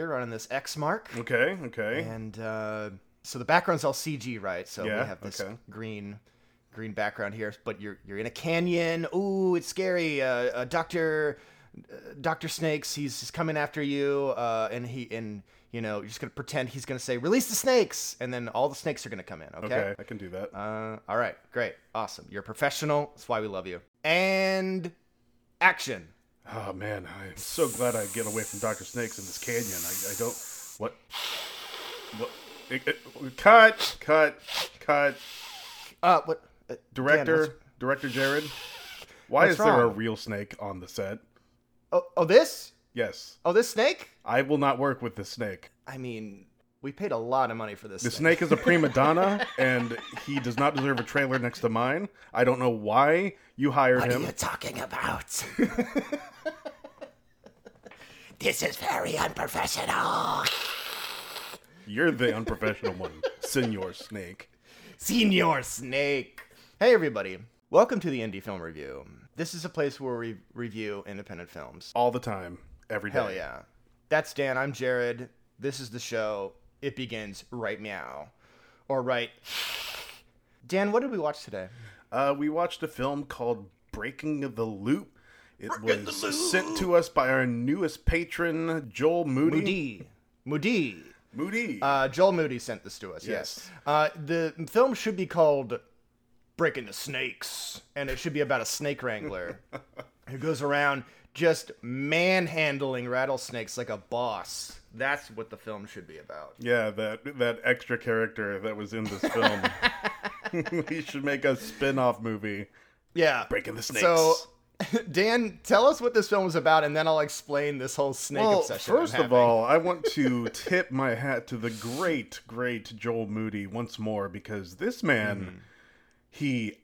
here on this X mark. Okay, okay. And uh, so the background's all CG, right? So Yeah, we have this okay. green green background here, but you're you're in a canyon. Ooh, it's scary. Uh, uh, Doctor uh, Doctor Snakes, he's, he's coming after you, uh, and he and you know you're just gonna pretend he's gonna say release the snakes, and then all the snakes are gonna come in. Okay. okay, I can do that. Uh, all right, great, awesome. You're a professional. That's why we love you. And action. Oh man, I'm so glad I get away from Doctor Snakes in this canyon. I, I don't. What? What? It- it- cut! Cut! Cut! Uh, what? Uh, Dan, Director, what's- director Jared. Why is there a real snake on the set? oh, oh, this? Yes, Oh, this snake? I will not work with this snake. I mean, we paid a lot of money for this. The snake. snake is a prima donna, and he does not deserve a trailer next to mine. I don't know why you hired him. What are you talking about? this is very unprofessional. You're the unprofessional one, Senor Snake. Senior Snake. Hey, everybody. Welcome to the Indie Film Review. This is a place where we review independent films. All the time, every day. Hell yeah. That's Dan. I'm Jared. This is the show. It begins right meow. Or right. Dan, what did we watch today? Uh, we watched a film called Breaking the Loop. It was sent to us by our newest patron, Joel Moody. Moody. Moody. Moody. Uh, Joel Moody sent this to us. Yes. Yes. Uh, the film should be called "Breaking the Snakes," and it should be about a snake wrangler who goes around just manhandling rattlesnakes like a boss. That's what the film should be about. yeah, that that extra character that was in this film. we should make a spin-off movie. Yeah. Breaking the snakes. So, Dan, tell us what this film is about, and then I'll explain this whole snake Well, obsession. I'm first of all, I want to tip my hat to the great, great Joel Moody once more because this man, Mm-hmm. he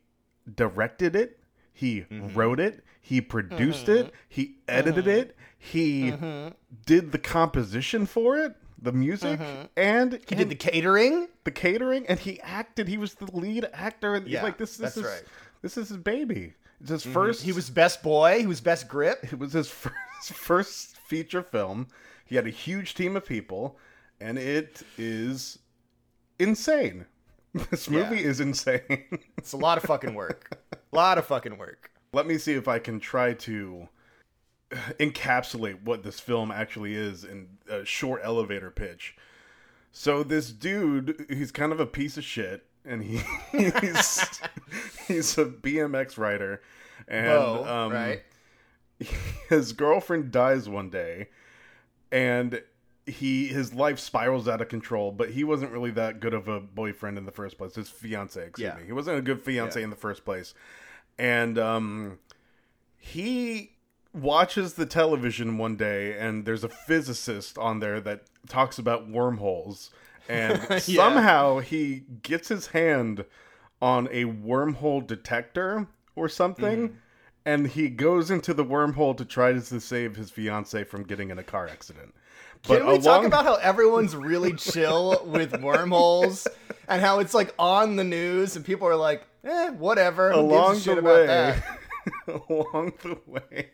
directed it, he Mm-hmm. wrote it, he produced it, he edited it, he Mm-hmm. did the composition for it, the music, and Mm-hmm. he did the catering. the catering, and he acted. He was the lead actor, and Yeah, like this, this that's is right. this is his baby. It's his mm-hmm. first. He was best boy. He was best grip. It was his first, first feature film. He had a huge team of people, and it is insane. This movie is insane. It's a lot of fucking work. A lot of fucking work. Let me see if I can try to encapsulate what this film actually is in a short elevator pitch. So this dude, he's kind of a piece of shit, and he he's he's a BMX rider, and Whoa, um, right? his girlfriend dies one day and he his life spirals out of control but he wasn't really that good of a boyfriend in the first place his fiance excuse Yeah. me he wasn't a good fiance Yeah. in the first place and um he watches the television one day and there's a physicist on there that talks about wormholes and Yeah. somehow he gets his hand on a wormhole detector or something Mm-hmm. and he goes into the wormhole to try to save his fiance from getting in a car accident but Can we talk about how everyone's really chill with wormholes and how it's like on the news and people are like, eh, whatever. Along the way along the way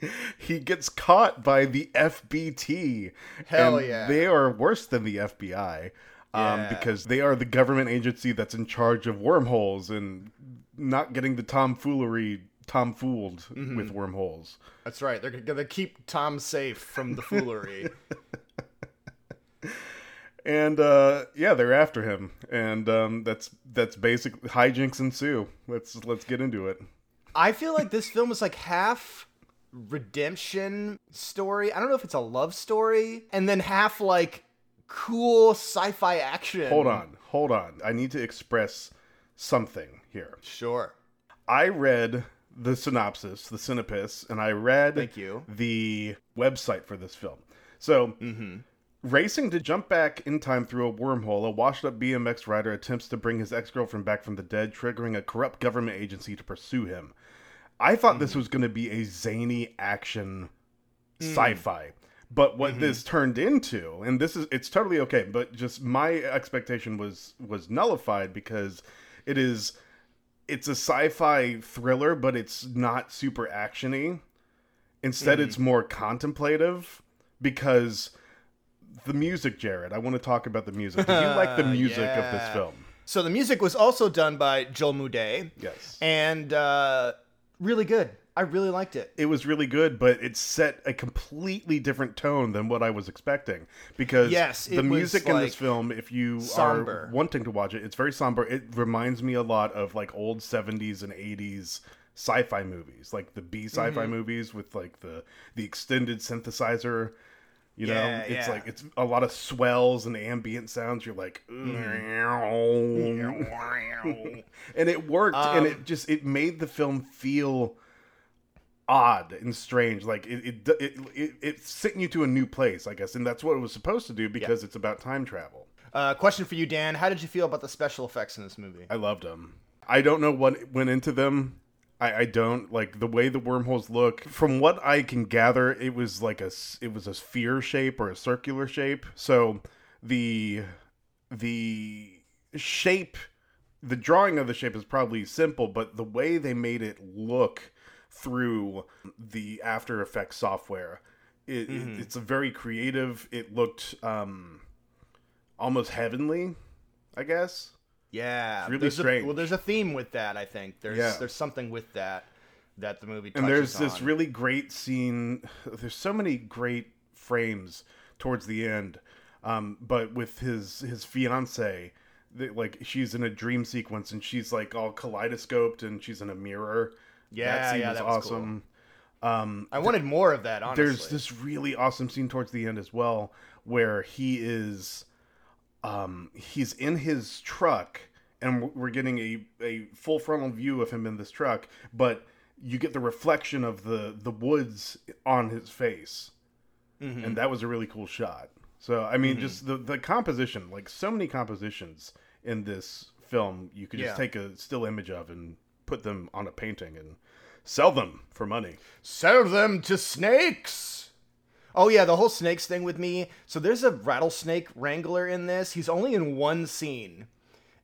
he gets caught by the FBT Hell and yeah. they are worse than the FBI um, Yeah. because they are the government agency that's in charge of wormholes and not getting the tomfoolery tomfooled Mm-hmm. with wormholes That's right. They're gonna keep Tom safe from the foolery. and uh, yeah they're after him and um, that's that's basic hijinks ensue let's let's get into it I feel like this film is like half redemption story. I don't know if it's a love story, and then half like cool sci-fi action. hold on hold on i need to express something here Sure. I read the synopsis, the synopsis, and I read Thank you. the website for this film. So, Mm-hmm. racing to jump back in time through a wormhole, a washed up BMX rider attempts to bring his ex girlfriend back from the dead, triggering a corrupt government agency to pursue him. I thought Mm-hmm. this was going to be a zany action Mm. sci fi. But what Mm-hmm. this turned into, and this is it's totally okay, but just my expectation was was nullified because it is it's a sci-fi thriller, but it's not super actiony. Instead, Mm-hmm. it's more contemplative because the music, Jared. I want to talk about the music. Do you like the music of this film? So the music was also done by Joel Moody. Yes. And uh, really good. I really liked it. it was really good, but it set a completely different tone than what I was expecting. Because Yes, the music in this film, if you somber. are wanting to watch it, it's very somber. It reminds me a lot of like old seventies and eighties sci-fi movies, like the B sci-fi Mm-hmm. movies with like the the extended synthesizer. You know, Yeah, it's yeah. like it's a lot of swells and ambient sounds. You're like, Mm-hmm. and it worked, and Um, it just it made the film feel odd and strange. Like it it it, it, it sent you to a new place, I guess, and that's what it was supposed to do because it's about time travel. Uh, question for you, Dan. How did you feel about the special effects in this movie? I loved them. I don't know what went into them. I, I don't like the way the wormholes look. From what I can gather, it was like a it was a sphere shape or a circular shape. So the the shape, the drawing of the shape is probably simple, but the way they made it look through the After Effects software, it, it- it's a very creative. It looked um, almost heavenly, I guess. Yeah, really there's strange. A, well, there's a theme with that. I think there's Yeah. there's something with that that the movie. and there's touches this really great scene there's so many great frames towards the end um, but with his his fiance like she's in a dream sequence and she's like all kaleidoscoped and she's in a mirror Yeah, that scene yeah, was that was cool. awesome um, I wanted more of that. Honestly, there's this really awesome scene towards the end as well where he is um he's in his truck and we're- getting a a full frontal view of him in this truck but you get the reflection of the the woods on his face Mm-hmm. and that was a really cool shot so i mean just the the composition like so many compositions in this film you could just Yeah. take a still image of and put them on a painting and sell them for money Sell them to snakes. Oh yeah, the whole snakes thing with me. So there's a rattlesnake wrangler in this. He's only in one scene.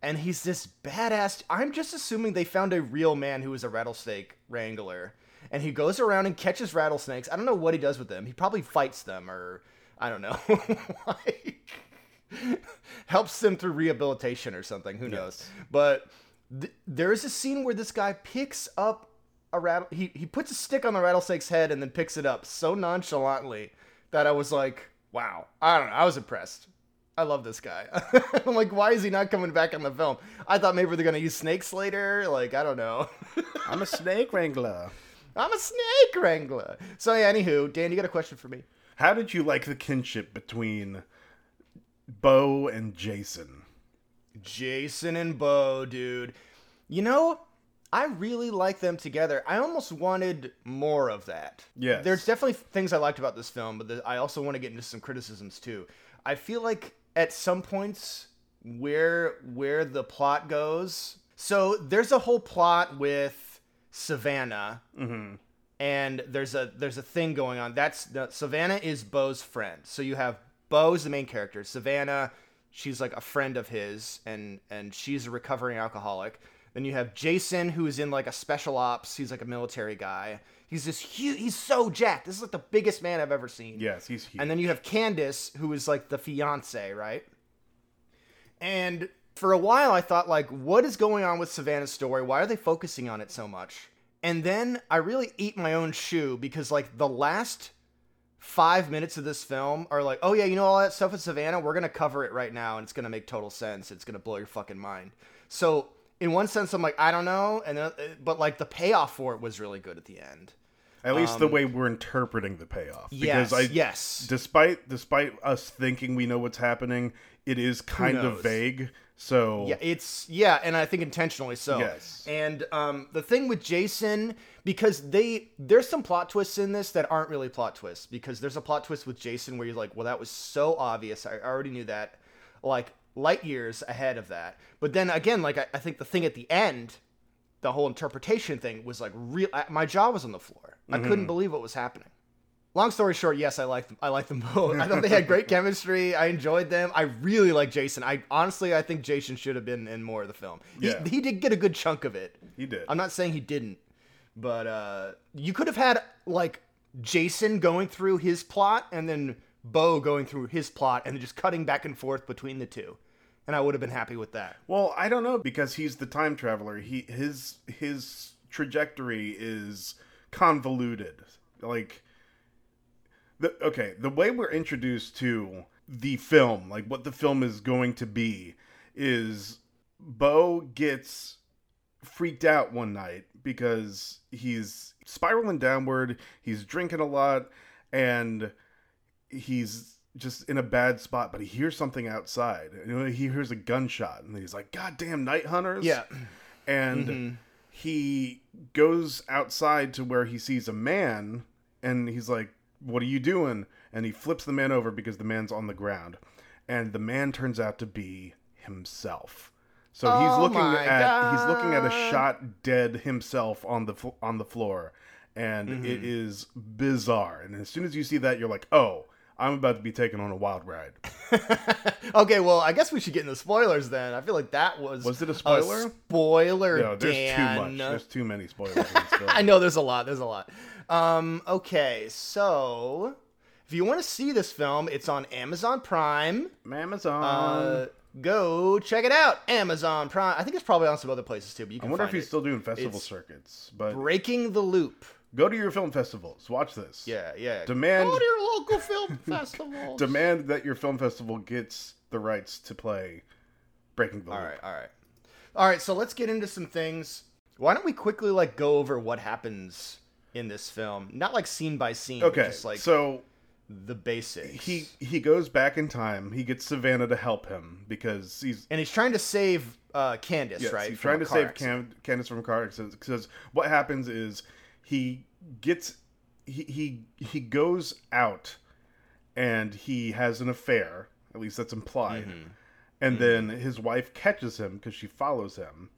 And he's this badass. I'm just assuming they found a real man who was a rattlesnake wrangler. And he goes around and catches rattlesnakes. I don't know what he does with them. He probably fights them or I don't know. like helps them through rehabilitation or something. Who knows? But th- there is a scene where this guy picks up a rattle. He he puts a stick on the rattlesnake's head and then picks it up so nonchalantly that I was like, wow. I don't know. I was impressed. I love this guy. I'm like, why is he not coming back in the film? I thought maybe they're gonna use snakes later. Like, I don't know. i'm a snake wrangler I'm a snake wrangler. So yeah. Anywho, Dan, you got a question for me? How did you like the kinship between Bo and Jason? Jason and Bo, dude. You know, I really like them together. I almost wanted more of that. Yeah. There's definitely things I liked about this film, but th- I also want to get into some criticisms too. I feel like at some points where where the plot goes. So there's a whole plot with Savannah. Mm-hmm. And there's a there's a thing going on. That's the, Savannah is Bo's friend. So you have Bo's the main character. Savannah, she's like a friend of his, and and she's a recovering alcoholic. Then you have Jason, who is in like a special ops. He's like a military guy. He's this huge. He's so jacked. This is like the biggest man I've ever seen. Yes, he's huge. And then you have Candace, who is like the fiance, right? And for a while, I thought, like, what is going on with Savannah's story? Why are they focusing on it so much? And then I really eat my own shoe because, like, the last five minutes of this film are like, oh, yeah, you know all that stuff with Savannah? We're going to cover it right now, and it's going to make total sense. It's going to blow your fucking mind. So, in one sense, I'm like, I don't know. And then, but, like, the payoff for it was really good at the end. At least the way we're interpreting the payoff. um, Yes, Because I yes. despite despite us thinking we know what's happening, it is kind of vague. So Yeah, it's yeah, and I think intentionally so. Yes. And um, the thing with Jason, because they there's some plot twists in this that aren't really plot twists. Because there's a plot twist with Jason where you're like, well, that was so obvious. I already knew that, like light years ahead of that. But then again, like I, I think the thing at the end, the whole interpretation thing was like real. I, my jaw was on the floor. I couldn't believe what was happening. Long story short, yes, I like them. I like them both. I thought they had great chemistry. I enjoyed them. I really like Jason. I honestly, I think Jason should have been in more of the film. Yeah. He, he did get a good chunk of it. he did. I'm not saying he didn't, but uh, you could have had like Jason going through his plot and then Bo going through his plot and then just cutting back and forth between the two. And I would have been happy with that. Well, I don't know because he's the time traveler. He his his trajectory is convoluted. Like the okay, the way we're introduced to the film, like what the film is going to be, is Bo gets freaked out one night because he's spiraling downward, he's drinking a lot, and he's just in a bad spot, but he hears something outside. He hears a gunshot, and he's like, "God damn, night hunters!" Yeah. and he goes outside to where he sees a man, and he's like, "What are you doing?" And he flips the man over because the man's on the ground, and the man turns out to be himself. So he's Oh looking my at he's looking at a shot dead himself on the on the floor, and Mm-hmm. it is bizarre. And as soon as you see that, you're like, "Oh, I'm about to be taken on a wild ride." okay, well, I guess we should get into spoilers then. I feel like that was Was it a spoiler? spoiler, No, there's Dan. too much. There's too many spoilers. In this film. I know there's a lot. There's a lot. Um, okay, so if you want to see this film, it's on Amazon Prime. Amazon. Uh, go check it out. Amazon Prime. I think it's probably on some other places too. But you can I wonder if he's it. still doing festival It's circuits. But Breaking the Loop. Go to your film festivals. Watch this. Yeah, yeah. Demand- Go to your local film festivals. Demand that your film festival gets the rights to play Breaking the All Loop. right, all right, all right. So let's get into some things. Why don't we quickly like go over what happens in this film? Not like scene by scene. Okay. Just like so the basics. he he goes back in time. He gets Savannah to help him because he's and he's trying to save uh, Candace, Yes, right? He's trying to save. Cam- Candace from a car accident because what happens is he gets he, he he goes out and he has an affair. At least that's implied. Mm-hmm. And then his wife catches him because she follows him.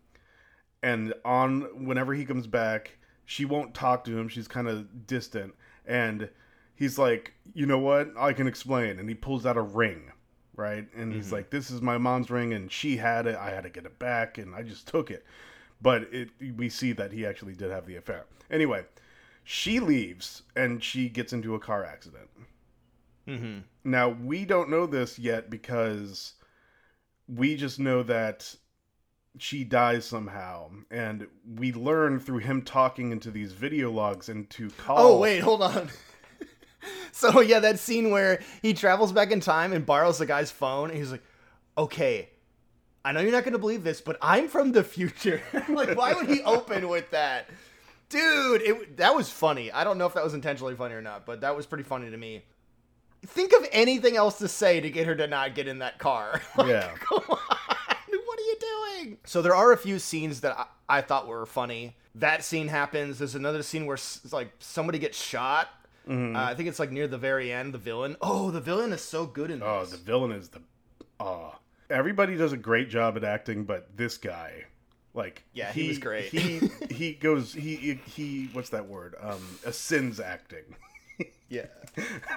And on whenever he comes back, she won't talk to him. She's kind of distant. And he's like, you know what? I can explain. And he pulls out a ring, right? And he's like, this is my mom's ring, and she had it. I had to get it back, and I just took it. But it, we see that he actually did have the affair. Anyway, she leaves and she gets into a car accident. Mm-hmm. Now we don't know this yet because we just know that she dies somehow, and we learn through him talking into these video logs and to call. Oh wait, hold on. so yeah, that scene where he travels back in time and borrows the guy's phone, and he's like, "Okay, I know you're not gonna believe this, but I'm from the future." like, why would he open with that, dude? It that was funny. I don't know if that was intentionally funny or not, but that was pretty funny to me. Think of anything else to say to get her to not get in that car. Like, Yeah. Come on. What are you doing? So there are a few scenes that I, I thought were funny. That scene happens. There's another scene where like somebody gets shot. Mm-hmm. Uh, I think it's like near the very end. The villain. Oh, the villain is so good in this. Oh, the villain is the. Oh, everybody does a great job at acting, but this guy, like, Yeah, he was great. he he goes he he- he what's that word? Um, ascends acting. yeah.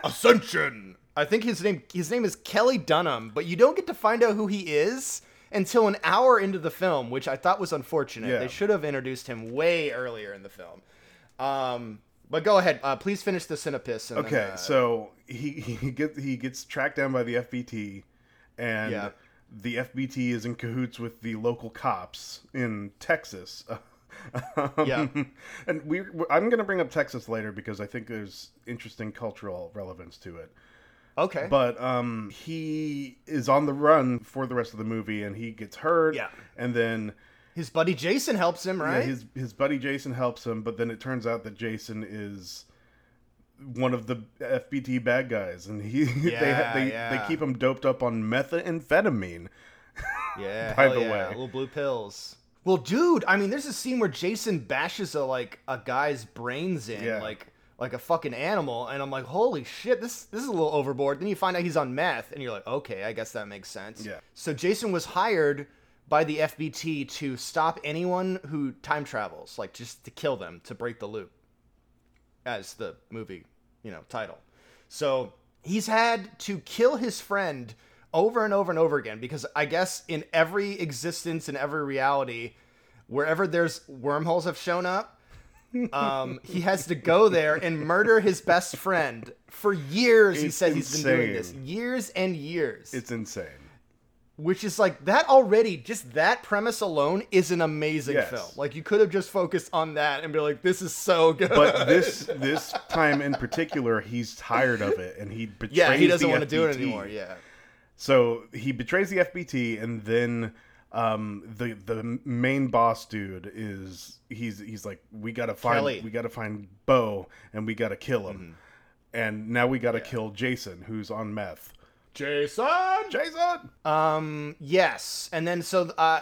Ascension. I think his name his name is Kelly Dunham, but you don't get to find out who he is until an hour into the film, which I thought was unfortunate. Yeah. They should have introduced him way earlier in the film. Um, but go ahead. Uh, please finish the synopsis. And Okay, then, uh, so he he gets he gets tracked down by the FBT, and Yeah. The FBT is in cahoots with the local cops in Texas. Yeah. and we I'm gonna bring up Texas later because I think there's interesting cultural relevance to it. okay. But um, he is on the run for the rest of the movie, and he gets hurt. Yeah. and then his buddy Jason helps him, right? yeah, his his buddy Jason helps him, but then it turns out that Jason is one of the FBT bad guys, and he Yeah, they they, yeah. they keep him doped up on methamphetamine. Yeah, by hell the yeah, way. little blue pills. Well, dude, I mean, there's a scene where Jason bashes a like a guy's brains in, Yeah. like like a fucking animal, and I'm like, holy shit, this this is a little overboard. Then you find out he's on meth, and you're like, okay, I guess that makes sense. Yeah. So Jason was hired by the FBT to stop anyone who time travels, like just to kill them, to break the loop, as the movie, you know, title. So he's had to kill his friend over and over and over again because I guess in every existence in every reality, wherever there's wormholes have shown up, Um, he has to go there and murder his best friend for years. he says said he's been doing this years and years. It's insane. Which is like that already. Just that premise alone is an amazing Yes. film. Like you could have just focused on that and be like, "This is so good." But this this time in particular, he's tired of it, and he betrays yeah, he doesn't want to do it anymore. Yeah. So he betrays the FBT, and then um, the the main boss dude is he's he's like, we gotta find Kelly. we gotta find Bo, and we gotta kill him, and now we gotta kill Jason, who's on meth. Jason. Jason. Um. Yes, and then so uh,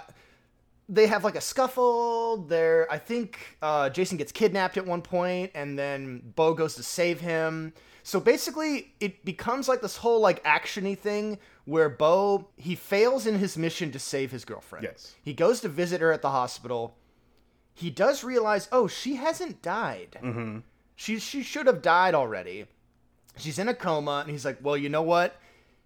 they have like a scuffle. There, I think uh, Jason gets kidnapped at one point, and then Bo goes to save him. So basically, it becomes like this whole like actiony thing where Bo he fails in his mission to save his girlfriend. Yes. He goes to visit her at the hospital. He does realize, oh, she hasn't died. Mm-hmm. She she should have died already. She's in a coma, and he's like, well, you know what?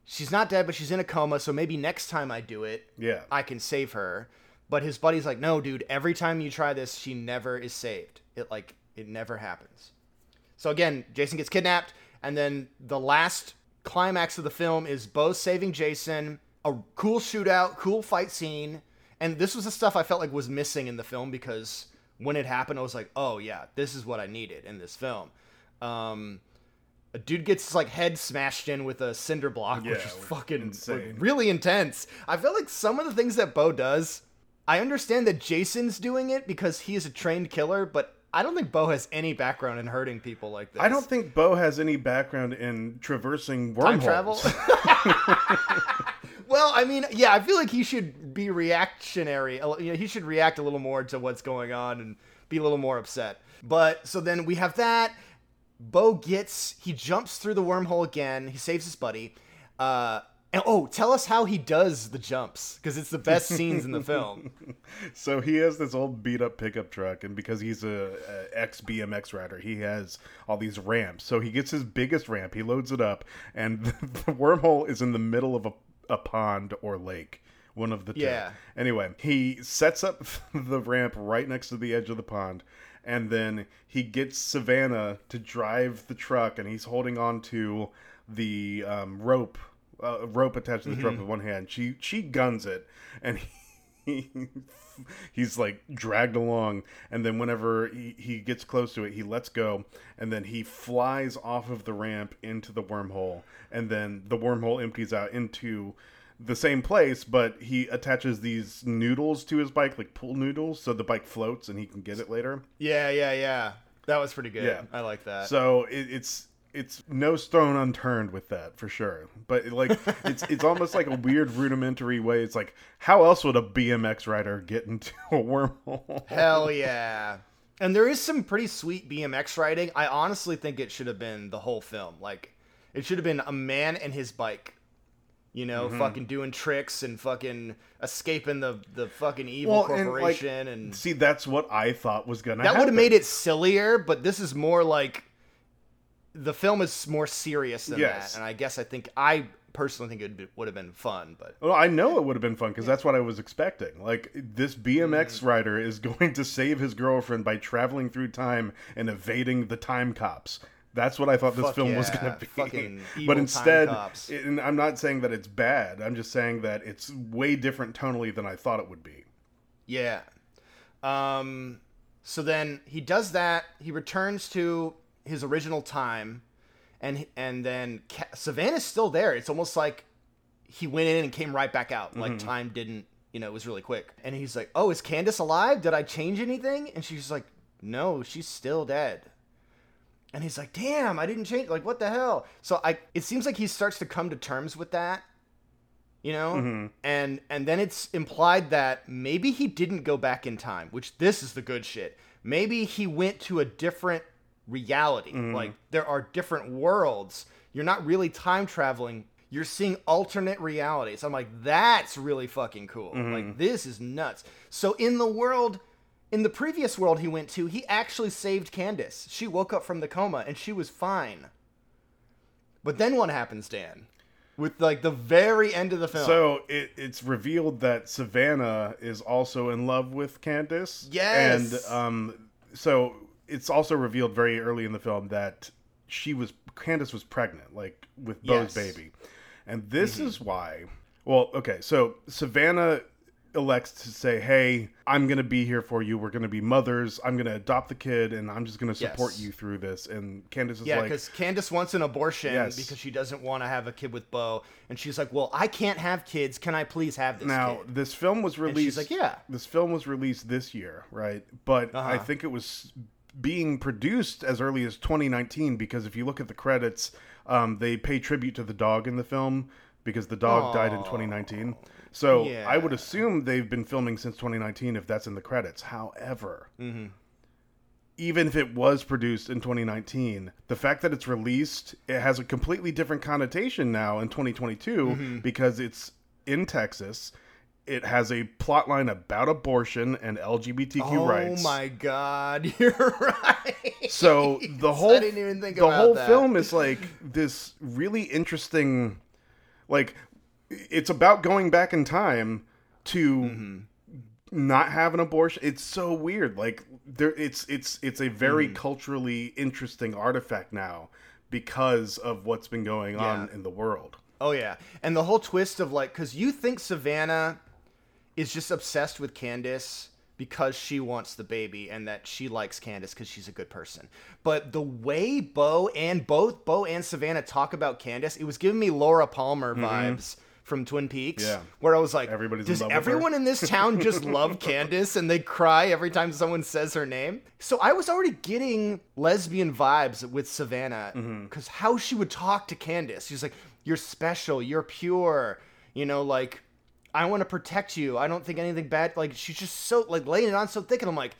She's not dead, but she's in a coma. So maybe next time I do it, Yeah. I can save her. But his buddy's like, no, dude. Every time you try this, she never is saved. It like it never happens. So again, Jason gets kidnapped, and then the last climax of the film is Bo saving Jason. A cool shootout, cool fight scene, and this was the stuff I felt like was missing in the film because when it happened, I was like, oh yeah, this is what I needed in this film. Um, a dude gets his like head smashed in with a cinder block, which is fucking insane. really intense. I feel like some of the things that Bo does, I understand that Jason's doing it because he is a trained killer, but I don't think Bo has any background in hurting people like this. I don't think Bo has any background in traversing time wormholes. travel. well, I mean, yeah, I feel like he should be reactionary. You know, he should react a little more to what's going on and be a little more upset. But so then we have that. Bo gets he jumps through the wormhole again. He saves his buddy. Uh, and oh, tell us how he does the jumps because it's the best scenes in the film. So he has this old beat up pickup truck, and because he's a, a ex BMX rider, he has all these ramps. So he gets his biggest ramp, he loads it up, and the, the wormhole is in the middle of a, a pond or lake. One of the two. Yeah. Anyway, he sets up the ramp right next to the edge of the pond, and then he gets Savannah to drive the truck, and he's holding on to the um, rope, uh, rope attached to the truck with one hand. She she guns it, and he, he's like dragged along, and then whenever he, he gets close to it, he lets go, and then he flies off of the ramp into the wormhole, and then the wormhole empties out into the same place, but he attaches these noodles to his bike, like pool noodles, so the bike floats and he can get it later. Yeah, yeah, yeah. That was pretty good. Yeah. I like that. So it, it's it's no stone unturned with that for sure. But it, like it's it's almost like a weird rudimentary way. It's like how else would a BMX rider get into a wormhole? Hell yeah. And there is some pretty sweet BMX riding. I honestly think it should have been the whole film. Like, it should have been a man and his bike. You know, Mm-hmm. fucking doing tricks and fucking escaping the, the fucking evil Well, and, like, corporation. And, See, that's what I thought was gonna. that would have made it sillier, but this is more like. The film is more serious than Yes. that. And I guess I think, I personally think it would have been fun, but. Well, I know it would have been fun because that's what I was expecting. Like this BMX Mm. rider is going to save his girlfriend by traveling through time and evading the time cops. That's what I thought this Fuck film was going to be. but instead, and I'm not saying that it's bad. I'm just saying that it's way different tonally than I thought it would be. Yeah. Um so then he does that, he returns to his original time and and then Ca- Savannah's still there. It's almost like he went in and came right back out. Like time didn't, you know, it was really quick. And he's like, "Oh, is Candace alive? Did I change anything?" And she's like, "No, she's still dead." And he's like, "Damn, I didn't change. Like, what the hell?" So I, it seems like he starts to come to terms with that, you know. Mm-hmm. And and then it's implied that maybe he didn't go back in time, which this is the good shit. Maybe he went to a different reality. Mm-hmm. Like there are different worlds. You're not really time traveling. You're seeing alternate realities. I'm like, that's really fucking cool. Like mm-hmm. this is nuts. So in the world in the previous world he went to, he actually saved Candace. She woke up from the coma and she was fine. But then what happens, Dan? With like the very end of the film. So it, it's revealed that Savannah is also in love with Candace. Yes. And um, so it's also revealed very early in the film that she was Candace was pregnant, like with Bo's Yes. baby, and this is why. Well, okay, so Savannah elects to say, "Hey, I'm gonna be here for you. We're gonna be mothers. I'm gonna adopt the kid, and I'm just gonna support Yes. you through this." And Candace is like, Yeah, like, because Candace wants an abortion Yes. because she doesn't want to have a kid with Bo, and she's like, "Well, I can't have kids. Can I please have this Now, kid?" this film was released. she's like, "Yeah." This film was released this year, right? But I Uh-huh. think it was being produced as early as 2019 because if you look at the credits, um, they pay tribute to the dog in the film because the dog died in 2019. So I would assume they've been filming since 2019 if that's in the credits. However, Mm-hmm. even if it was produced in 2019, the fact that it's released, it has a completely different connotation now in 2022 Mm-hmm. because it's in Texas. It has a plot line about abortion and LGBTQ oh rights. Oh my God, you're right. So the whole I didn't even think the whole that. film is like this really interesting like it's about going back in time to Mm-hmm. not have an abortion. It's so weird. Like there it's it's it's a very Mm. culturally interesting artifact now because of what's been going on in the world. Oh yeah, and the whole twist of like, because you think Savannah is just obsessed with Candace because she wants the baby and that she likes Candace because she's a good person. But the way Bo and both Bo and Savannah talk about Candace, it was giving me Laura Palmer vibes from Twin Peaks. Mm-hmm. Yeah. Where I was like, Everybody's does her?" everyone in this town just love Candace and they cry every time someone says her name? So I was already getting lesbian vibes with Savannah Mm-hmm. because how she would talk to Candace. She's like, You're special, you're pure, you know, like, I want to protect you. I don't think anything bad. Like, she's just so, like, laying it on so thick. And I'm like,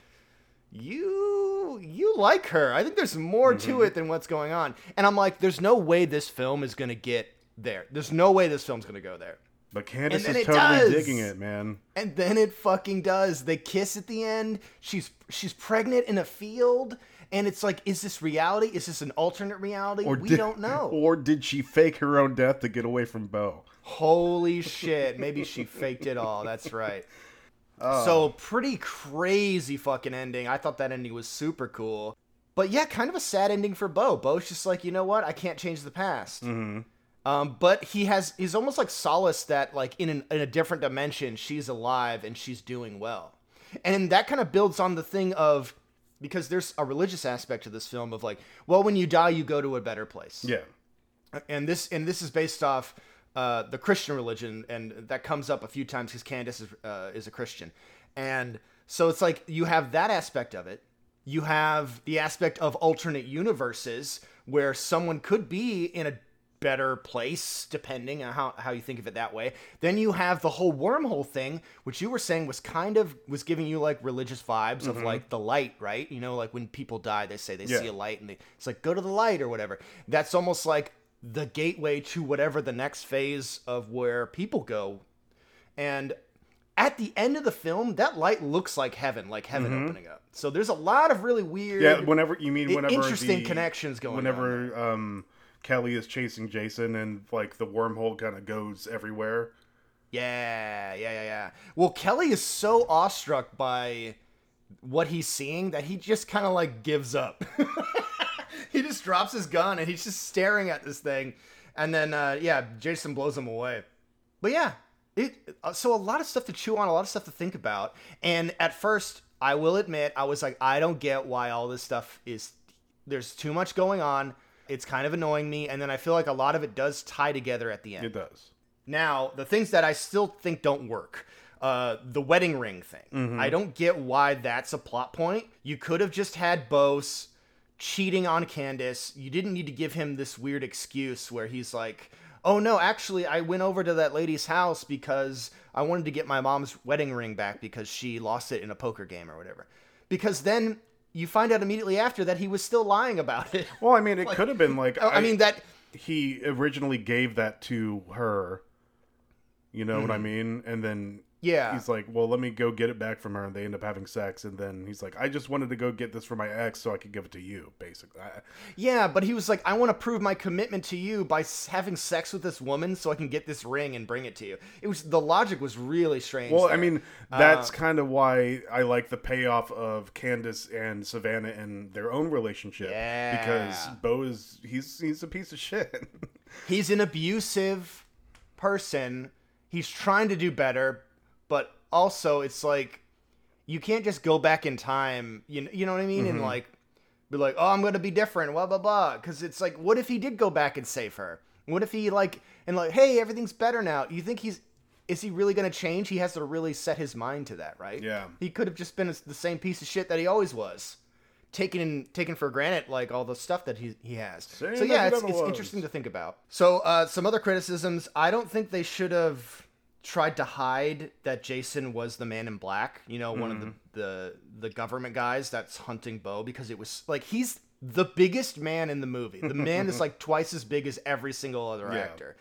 you you like her. I think there's more Mm-hmm. to it than what's going on. And I'm like, there's no way this film is gonna get there. There's no way this film's gonna go there. But Candace is totally does. digging it, man. And then it fucking does. They kiss at the end. She's she's pregnant in a field. And it's like, is this reality? Is this an alternate reality? Or we did- don't know. Or did she fake her own death to get away from Bo? Holy shit. Maybe she faked it all. That's right. Oh. So, pretty crazy fucking ending. I thought that ending was super cool. But yeah, kind of a sad ending for Bo. Bo's just like, you know what? I can't change the past. Mm-hmm. Um, but he has, he's almost like solace that, like, in, an, in a different dimension, she's alive and she's doing well. And that kind of builds on the thing of, because there's a religious aspect to this film of like, well, when you die, you go to a better place Yeah. and this and this is based off uh, the Christian religion, and that comes up a few times because Candace is uh, is a Christian, and so it's like you have that aspect of it. You have the aspect of alternate universes where someone could be in a better place, depending on how, how you think of it that way. Then you have the whole wormhole thing, which you were saying was kind of was giving you like religious vibes of like the light, right? You know, like when people die, they say they Yeah. see a light and they, it's like go to the light or whatever. That's almost like the gateway to whatever the next phase of where people go. And at the end of the film, that light looks like heaven, like heaven opening up. So there's a lot of really weird, Yeah, whenever you mean whenever interesting the- connections going on. Whenever um, Kelly is chasing Jason and like the wormhole kind of goes everywhere. Yeah, yeah, yeah, yeah. Well, Kelly is so awestruck by what he's seeing that he just kind of like gives up. he just drops his gun and he's just staring at this thing, and then uh, yeah, Jason blows him away. But yeah, it uh, so a lot of stuff to chew on, a lot of stuff to think about. And at first, I will admit, I was like, I don't get why all this stuff is. There's too much going on. It's kind of annoying me, and then I feel like a lot of it does tie together at the end. It does. Now, the things that I still think don't work. Uh, the wedding ring thing. I don't get why that's a plot point. You could have just had Bo's cheating on Candace. You didn't need to give him this weird excuse where he's like, oh no, actually, I went over to that lady's house because I wanted to get my mom's wedding ring back because she lost it in a poker game or whatever. Because then you find out immediately after that he was still lying about it. Well, I mean, it could have been like I mean, that. he originally gave that to her. You know what I Mm-hmm. mean? And then Yeah. he's like, well, let me go get it back from her, and they end up having sex, and then he's like, I just wanted to go get this for my ex so I could give it to you, basically. I, Yeah, but he was like, I want to prove my commitment to you by having sex with this woman so I can get this ring and bring it to you. It was the logic was really strange. well, I there. mean, Uh, that's kind of why I like the payoff of Candace and Savannah and their own relationship because Bo is he's he's a piece of shit. he's an abusive person. He's trying to do better, also it's like you can't just go back in time. You know, you know what I mean? Mm-hmm. And like be like, oh, I'm gonna be different, blah blah blah. Because it's like, what if he did go back and save her? What if he like and like, hey, everything's better now? You think he's is he really gonna change? He has to really set his mind to that, right? Yeah. He could have just been the same piece of shit that he always was. Taken taken for granted, like all the stuff that he he has. Same so yeah, it's, it's was. interesting to think about. So uh, some other criticisms. I don't think they should have tried to hide that Jason was the Man in Black. You know, one of the, the the government guys that's hunting Bo because it was like he's the biggest man in the movie. The man is like twice as big as every single other Yeah. actor.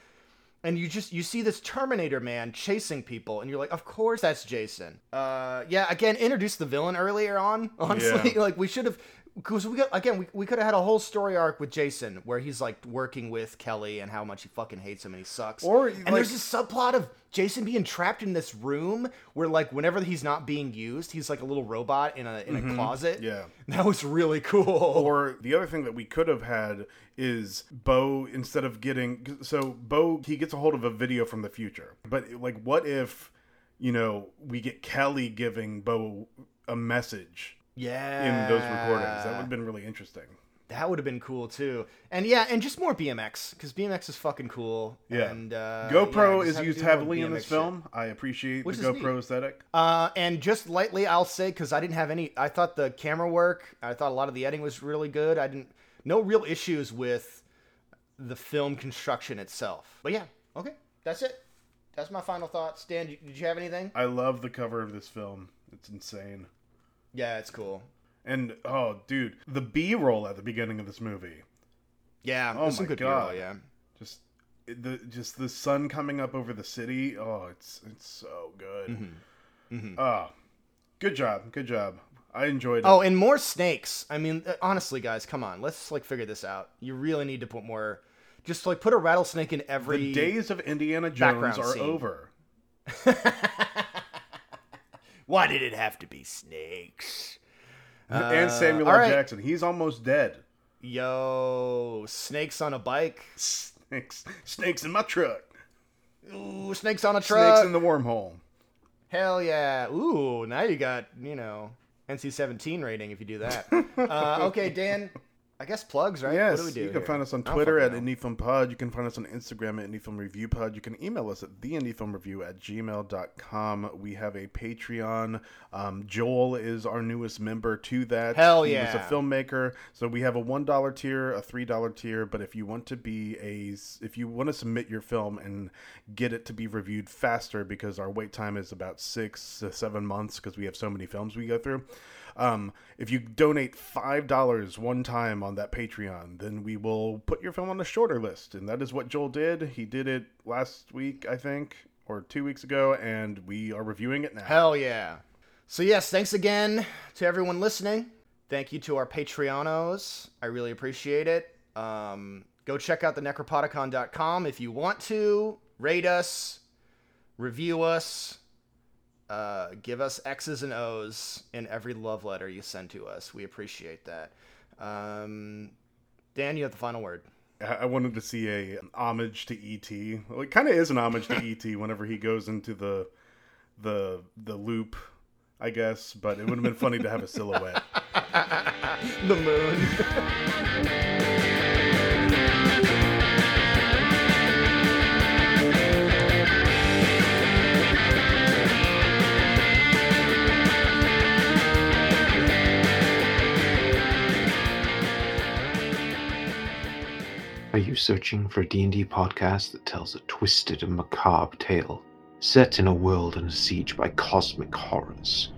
And you just you see this Terminator man chasing people, and you're like, of course that's Jason. Uh, yeah. Again, introduce the villain earlier on. Honestly, Yeah. like we should have, because we got again we, we could have had a whole story arc with Jason where he's like working with Kelly and how much he fucking hates him and he sucks. Or, and like- there's this subplot of Jason being trapped in this room where like whenever he's not being used, he's like a little robot in a in a closet. Mm-hmm. Yeah. that was really cool. Or the other thing that we could have had is Bo instead of getting so Bo he gets a hold of a video from the future. But like what if you know we get Kelly giving Bo a message yeah, in those recordings? That would have been really interesting. That would have been cool too. And yeah, and just more BMX because BMX is fucking cool. Yeah. And uh, GoPro yeah, is used heavily in this shit. film. I appreciate Which the GoPro neat. aesthetic. Uh, and just lightly, I'll say because I didn't have any. I thought the camera work. I thought a lot of the editing was really good. I didn't. No real issues with the film construction itself. But yeah, okay, that's it. That's my final thoughts. Dan, did you have anything? I love the cover of this film. It's insane. Yeah, it's cool. And oh, dude, the B-roll at the beginning of this movie. Yeah, Oh my good God. B-roll, Yeah. Just the just the sun coming up over the city. Oh, it's it's so good. Mm-hmm. Ah, good job, good job. I enjoyed it. Oh, and more snakes. I mean, uh, honestly, guys, come on. Let's like figure this out. You really need to put more. Just like put a rattlesnake in every. the days of Indiana Jones are scene. over. Why did it have to be snakes? and Samuel L. right. Jackson, he's almost dead. Yo, snakes on a bike. Snakes, snakes in my truck. Ooh, snakes on a truck. Snakes in the wormhole. Hell yeah. Ooh, now you got, you know, NC-17 rating if you do that. uh, okay, Dan. I guess plugs, right? Yes, what do we do you can here? find us on Twitter at. IndieFilmPod. You can find us on Instagram at IndieFilmReviewPod. You can email us at theindiefilmreview at gmail.com. We have a Patreon. Um, Joel is our newest member to that. Hell he yeah. He's a filmmaker. So we have a $1 tier, a $3 tier. But if you want to be a, if you want to submit your film and get it to be reviewed faster because our wait time is about six to seven months because we have so many films we go through. Um, if you donate five dollars one time on that Patreon, then we will put your film on the shorter list, and that is what Joel did. He did it last week, I think, or two weeks ago, and we are reviewing it now. Hell yeah. So, yes, thanks again to everyone listening. Thank you to our Patreonos. I really appreciate it. Um, go check out the necropodicon.com if you want to. Rate us, review us, uh, give us X's and O's in every love letter you send to us. We appreciate that. Um, Dan, you have the final word. I wanted to see a an homage to ET. Well, it kind of is an homage to ET whenever he goes into the the the loop, I guess. But it would have been funny to have a silhouette. The moon. searching for a D&D podcast that tells a twisted and macabre tale, set in a world under siege by cosmic horrors?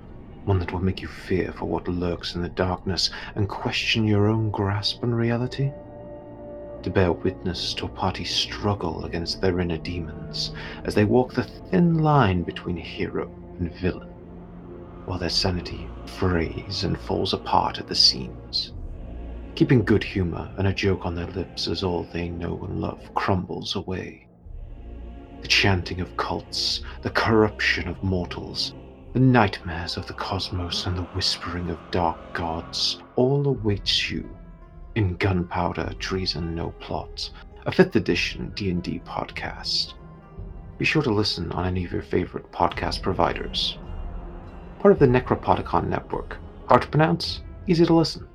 One that will make you fear for what lurks in the darkness and question your own grasp on reality? to bear witness to a party struggle against their inner demons as they walk the thin line between hero and villain, while their sanity frays and falls apart at the seams. Keeping good humor and a joke on their lips as all they know and love crumbles away. The chanting of cults, the corruption of mortals, the nightmares of the cosmos and the whispering of dark gods all awaits you in Gunpowder Treason No Plot, a 5th edition D&D podcast. Be sure to listen on any of your favorite podcast providers. Part of the Necropodicon network. Hard to pronounce, easy to listen.